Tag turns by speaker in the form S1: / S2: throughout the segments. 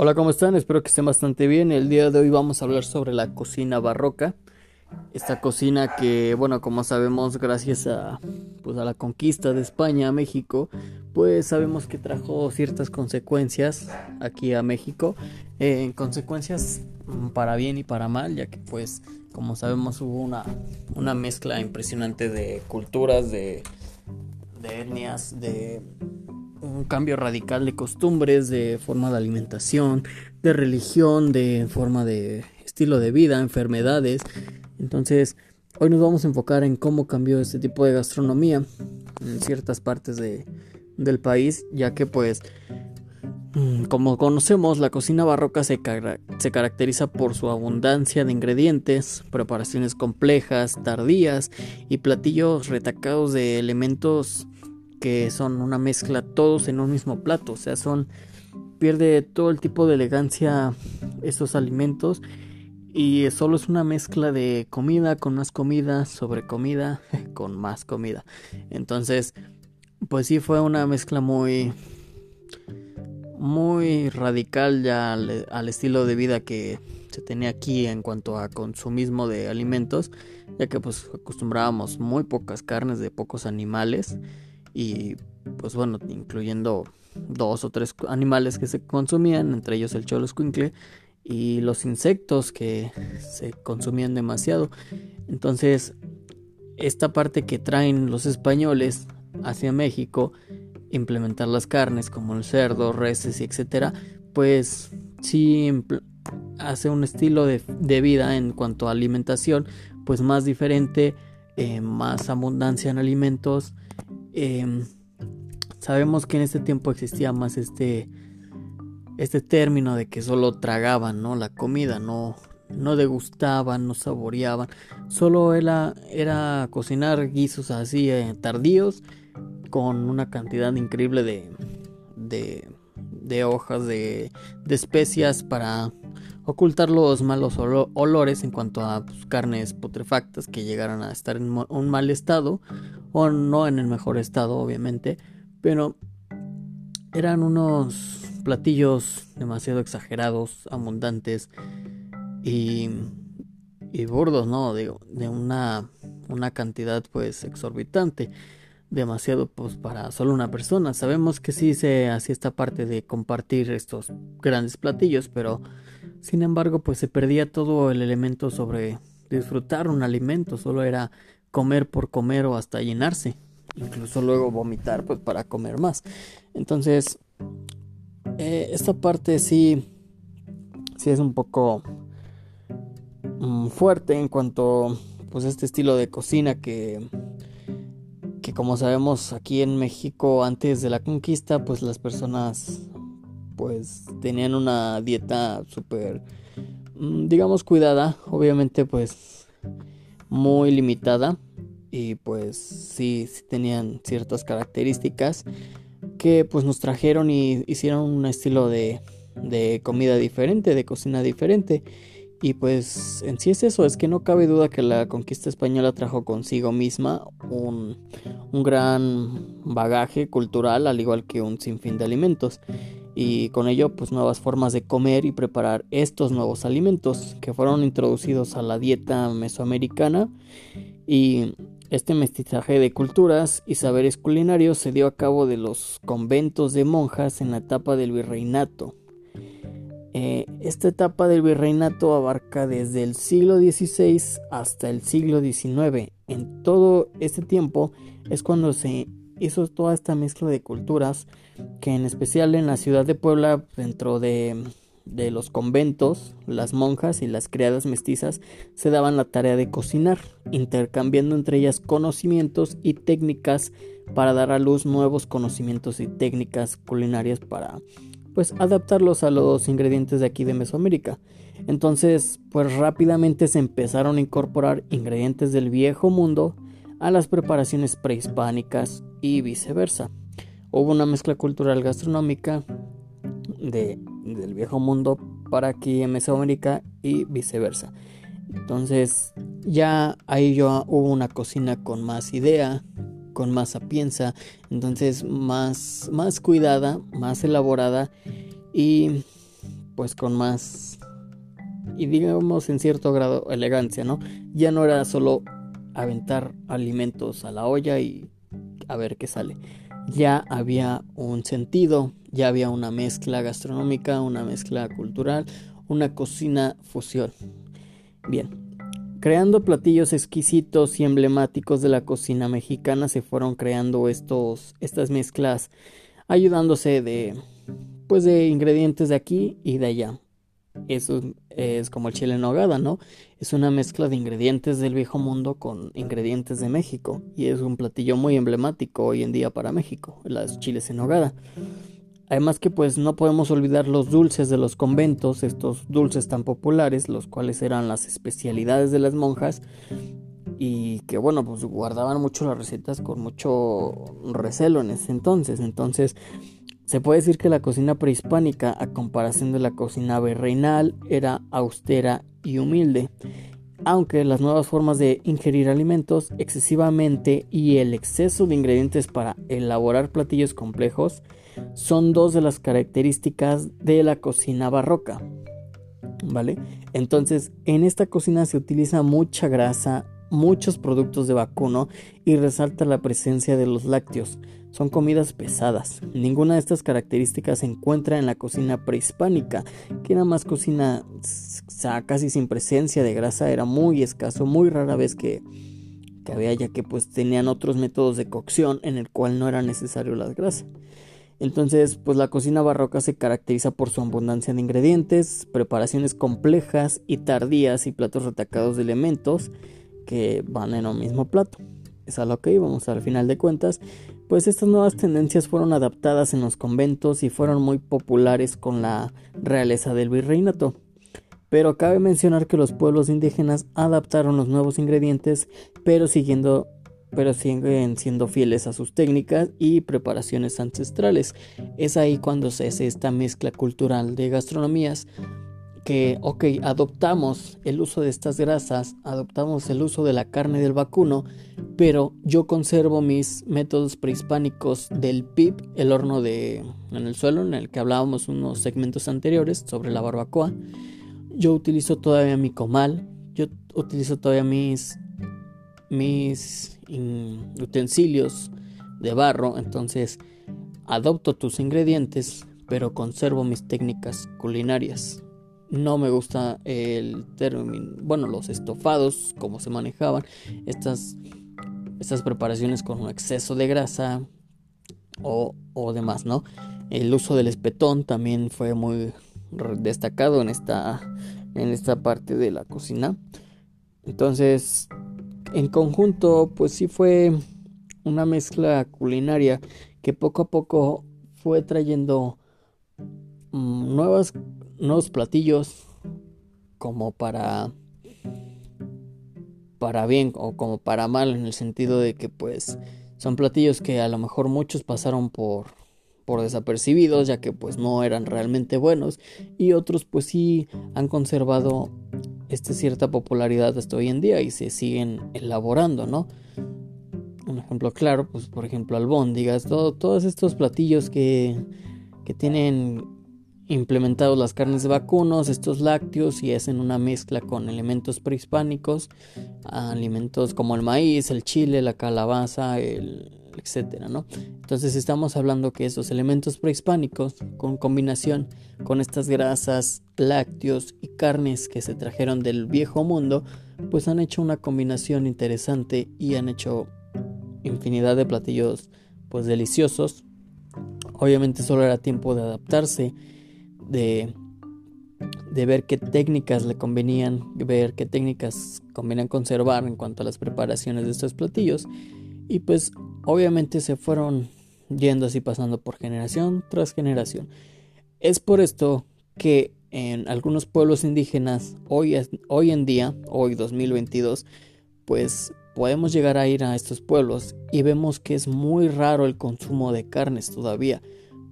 S1: Hola, ¿cómo están? Espero que estén bastante bien. El día de hoy vamos a hablar sobre la cocina barroca. Esta cocina que, bueno, como sabemos, gracias a, pues, a la conquista de España a México, pues sabemos que trajo ciertas consecuencias aquí a México. Eh, consecuencias mm, para bien y para mal, ya que pues, como sabemos, hubo una, una mezcla impresionante de culturas, de, de etnias, de un cambio radical de costumbres, de forma de alimentación, de religión, de forma de estilo de vida, enfermedades. Entonces, hoy nos vamos a enfocar en cómo cambió este tipo de gastronomía en ciertas partes de, del país, ya que pues mm, como conocemos, la cocina barroca se, se, caracteriza por su abundancia de ingredientes, preparaciones complejas, tardías y platillos retacados de elementos que son una mezcla todos en un mismo plato, o sea, son pierde todo el tipo de elegancia estos alimentos y solo es una mezcla de comida con más comida sobre comida con más comida. Entonces, pues sí fue una mezcla muy muy radical ya al, al estilo de vida que se tenía aquí en cuanto a consumismo de alimentos, ya que pues acostumbrábamos muy pocas carnes de pocos animales y pues bueno, incluyendo dos o tres animales que se consumían, entre ellos el cholo escuincle y los insectos que se consumían demasiado. Entonces, esta parte que traen los españoles hacia México, implementar las carnes como el cerdo, reses y etcétera, pues sí hace un estilo de, vida en cuanto a alimentación, pues más diferente, eh, más abundancia en alimentos Em, sabemos que en este tiempo existía más este, este término de que solo tragaban ¿no? la comida, no, no degustaban, no saboreaban, solo era, era cocinar guisos así eh, tardíos con una cantidad increíble de, de, de hojas, de, de, especias para ocultar los malos olores en cuanto a pues, carnes putrefactas que llegaran a estar en un mal estado o no en el mejor estado obviamente, pero eran unos platillos demasiado exagerados, abundantes y, y burdos, ¿no? De, de una, una cantidad pues exorbitante demasiado pues para solo una persona. Sabemos que sí se hacía esta parte de compartir estos grandes platillos, pero sin embargo pues se perdía todo el elemento sobre disfrutar un alimento, solo era comer por comer o hasta llenarse, incluso luego vomitar pues para comer más. Entonces, eh, esta parte sí, sí es un poco mm, fuerte en cuanto pues este estilo de cocina que que como sabemos aquí en México antes de la conquista pues las personas pues tenían una dieta súper mm, digamos cuidada obviamente pues muy limitada y pues sí, sí tenían ciertas características que pues nos trajeron y hicieron un estilo de, de comida diferente, de cocina diferente. Y pues en sí es eso, es que no cabe duda que la conquista española trajo consigo misma un, un, gran bagaje cultural, al igual que un sinfín de alimentos. Y con ello pues nuevas formas de comer y preparar estos nuevos alimentos que fueron introducidos a la dieta mesoamericana y este mestizaje de culturas y saberes culinarios se dio a cabo de los conventos de monjas en la etapa del virreinato. Eh, esta etapa del virreinato abarca desde el siglo XVI hasta el siglo XIX. En todo este tiempo es cuando se hizo toda esta mezcla de culturas que en especial en la ciudad de Puebla dentro de de los conventos, las monjas y las criadas mestizas se daban la tarea de cocinar, intercambiando entre ellas conocimientos y técnicas para dar a luz nuevos conocimientos y técnicas culinarias para pues adaptarlos a los ingredientes de aquí de Mesoamérica. Entonces, pues rápidamente se empezaron a incorporar ingredientes del viejo mundo a las preparaciones prehispánicas y viceversa. Hubo una mezcla cultural gastronómica de del viejo mundo para aquí en Mesoamérica y viceversa. Entonces ya ahí yo hubo una cocina con más idea, con más sapienza, entonces más, más cuidada, más elaborada y pues con más y digamos en cierto grado elegancia, ¿no? Ya no era solo aventar alimentos a la olla y a ver qué sale. Ya había un sentido, ya había una mezcla gastronómica, una mezcla cultural, una cocina fusión. Bien, creando platillos exquisitos y emblemáticos de la cocina mexicana se fueron creando estos estas mezclas ayudándose de pues de ingredientes de aquí y de allá. Eso es como el chile en nogada, ¿no? Es una mezcla de ingredientes del viejo mundo con ingredientes de México y es un platillo muy emblemático hoy en día para México, las chiles en nogada. Además que pues no podemos olvidar los dulces de los conventos, estos dulces tan populares, los cuales eran las especialidades de las monjas y que bueno, pues guardaban mucho las recetas con mucho recelo en ese entonces. Entonces, se puede decir que la cocina prehispánica, a comparación de la cocina virreinal, era austera y humilde. Aunque las nuevas formas de ingerir alimentos excesivamente y el exceso de ingredientes para elaborar platillos complejos son dos de las características de la cocina barroca. ¿Vale? Entonces, en esta cocina se utiliza mucha grasa, muchos productos de vacuno y resalta la presencia de los lácteos. Son comidas pesadas. Ninguna de estas características se encuentra en la cocina prehispánica, que era más cocina casi sin presencia de grasa, era muy escaso, muy rara vez que, que había, ya que pues tenían otros métodos de cocción en el cual no era necesario la grasa. Entonces, pues la cocina barroca se caracteriza por su abundancia de ingredientes, preparaciones complejas y tardías y platos retacados de elementos que van en un mismo plato. Es a lo que íbamos al final de cuentas, pues estas nuevas tendencias fueron adaptadas en los conventos y fueron muy populares con la realeza del virreinato. Pero cabe mencionar que los pueblos indígenas adaptaron los nuevos ingredientes, pero siguiendo pero siguen siendo fieles a sus técnicas y preparaciones ancestrales. Es ahí cuando se hace esta mezcla cultural de gastronomías que, ok, adoptamos el uso de estas grasas, adoptamos el uso de la carne del vacuno, pero yo conservo mis métodos prehispánicos del PIB, el horno de en el suelo, en el que hablábamos unos segmentos anteriores sobre la barbacoa. Yo utilizo todavía mi comal, yo utilizo todavía mis mis utensilios de barro, entonces adopto tus ingredientes, pero conservo mis técnicas culinarias. No me gusta el término, bueno, los estofados, como se manejaban, estas, estas preparaciones con un exceso de grasa o, o demás, ¿no? El uso del espetón también fue muy destacado en esta, en esta parte de la cocina. Entonces, en conjunto, pues sí fue una mezcla culinaria que poco a poco fue trayendo mm, nuevas, nuevos platillos como para para bien o como para mal en el sentido de que pues son platillos que a lo mejor muchos pasaron por por desapercibidos ya que pues no eran realmente buenos y otros pues sí han conservado esta cierta popularidad hasta hoy en día y se siguen elaborando, ¿no? Un ejemplo claro, pues por ejemplo albóndigas, todo, todos estos platillos que, que tienen implementados las carnes de vacunos, estos lácteos y hacen una mezcla con elementos prehispánicos, alimentos como el maíz, el chile, la calabaza, el etcétera, ¿no? Entonces estamos hablando que esos elementos prehispánicos, con combinación con estas grasas, lácteos y carnes que se trajeron del viejo mundo, pues han hecho una combinación interesante y han hecho infinidad de platillos pues deliciosos. Obviamente solo era tiempo de adaptarse, de, de ver qué técnicas le convenían, ver qué técnicas convenían conservar en cuanto a las preparaciones de estos platillos. Y pues obviamente se fueron yendo así pasando por generación tras generación. Es por esto que en algunos pueblos indígenas hoy, hoy en día, hoy 2022, pues podemos llegar a ir a estos pueblos y vemos que es muy raro el consumo de carnes todavía.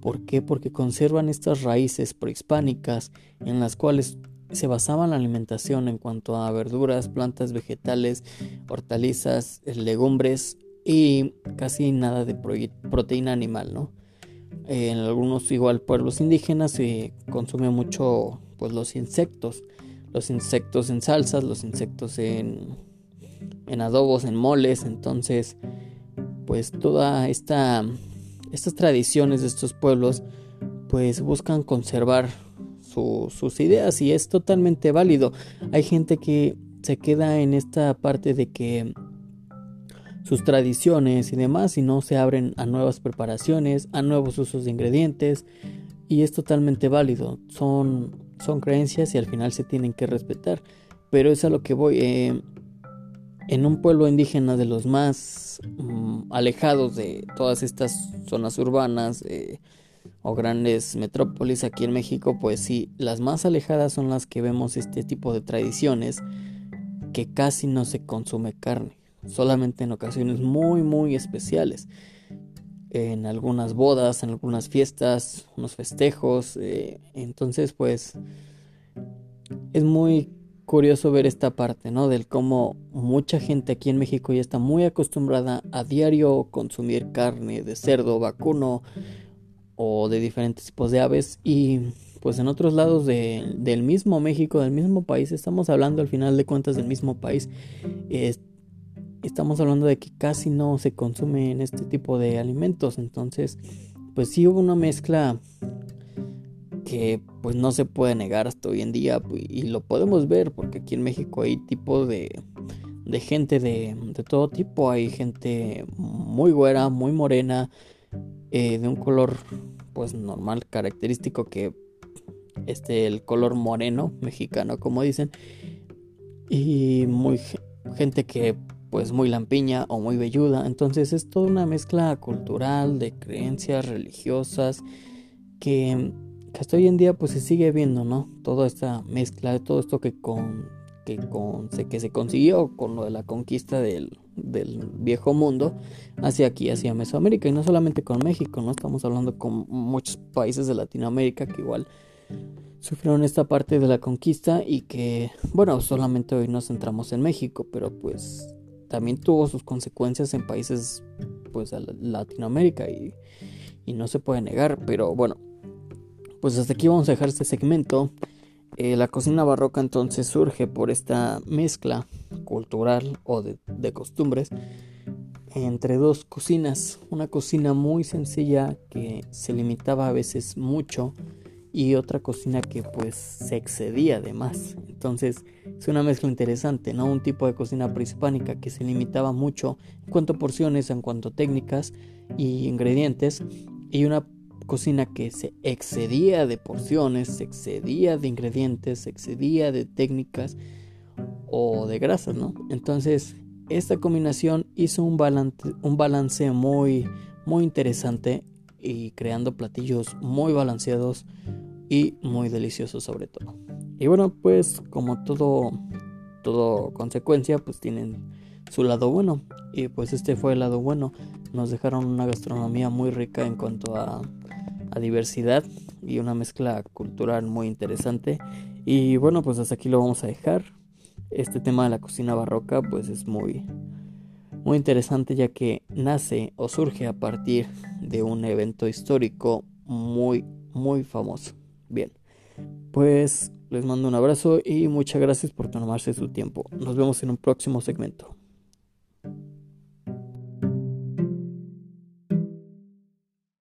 S1: ¿Por qué? Porque conservan estas raíces prehispánicas en las cuales se basaba la alimentación en cuanto a verduras, plantas vegetales, hortalizas, legumbres y casi nada de proteína animal, ¿no? en algunos igual pueblos indígenas se consume mucho pues los insectos, los insectos en salsas, los insectos en, en adobos, en moles, entonces pues toda esta estas tradiciones de estos pueblos pues buscan conservar sus ideas y es totalmente válido. Hay gente que se queda en esta parte de que sus tradiciones y demás y no se abren a nuevas preparaciones, a nuevos usos de ingredientes y es totalmente válido. Son, son creencias y al final se tienen que respetar. Pero es a lo que voy. Eh, en un pueblo indígena de los más mm, alejados de todas estas zonas urbanas eh, o grandes metrópolis aquí en México, pues sí, las más alejadas son las que vemos este tipo de tradiciones que casi no se consume carne, solamente en ocasiones muy muy especiales, en algunas bodas, en algunas fiestas, unos festejos, eh, entonces pues es muy curioso ver esta parte, ¿no? Del cómo mucha gente aquí en México ya está muy acostumbrada a diario consumir carne de cerdo, vacuno o de diferentes tipos de aves y pues en otros lados del mismo México, del mismo país, estamos hablando al final de cuentas del mismo país, estamos hablando de que casi no se consume en este tipo de alimentos, entonces pues sí hubo una mezcla que pues no se puede negar hasta hoy en día pues, y lo podemos ver porque aquí en México hay tipo de, de gente de, de, todo tipo, hay gente muy güera, muy morena, eh, de un color pues normal, característico que este el color moreno mexicano como dicen. Y muy gente que pues muy lampiña o muy velluda. Entonces es toda una mezcla cultural de creencias religiosas que hasta hoy en día pues se sigue viendo, ¿no? Toda esta mezcla de todo esto que con que con que se consiguió con lo de la conquista del, del viejo mundo hacia aquí, hacia Mesoamérica y no solamente con México, no estamos hablando con muchos países de Latinoamérica que igual sufrieron esta parte de la conquista y que bueno, solamente hoy nos centramos en México, pero pues también tuvo sus consecuencias en países pues de Latinoamérica y, y no se puede negar, pero bueno, pues hasta aquí vamos a dejar este segmento. Eh, la cocina barroca entonces surge por esta mezcla cultural o de, costumbres entre dos cocinas. Una cocina muy sencilla que se limitaba a veces mucho y otra cocina que pues se excedía de más. Entonces es una mezcla interesante, ¿no? Un tipo de cocina prehispánica que se limitaba mucho en cuanto a porciones, en cuanto a técnicas y ingredientes y una cocina que se excedía de porciones, se excedía de ingredientes, se excedía de técnicas o de grasas, ¿no? Entonces, esta combinación hizo un balance, un balance muy, muy interesante y creando platillos muy balanceados y muy deliciosos sobre todo. Y bueno, pues como todo, todo consecuencia, pues tienen su lado bueno. Y pues este fue el lado bueno. Nos dejaron una gastronomía muy rica en cuanto a diversidad y una mezcla cultural muy interesante. Y bueno, pues hasta aquí lo vamos a dejar. Este tema de la cocina barroca pues es muy muy interesante ya que nace o surge a partir de un evento histórico muy muy famoso. Bien. Pues les mando un abrazo y muchas gracias por tomarse su tiempo. Nos vemos en un próximo segmento.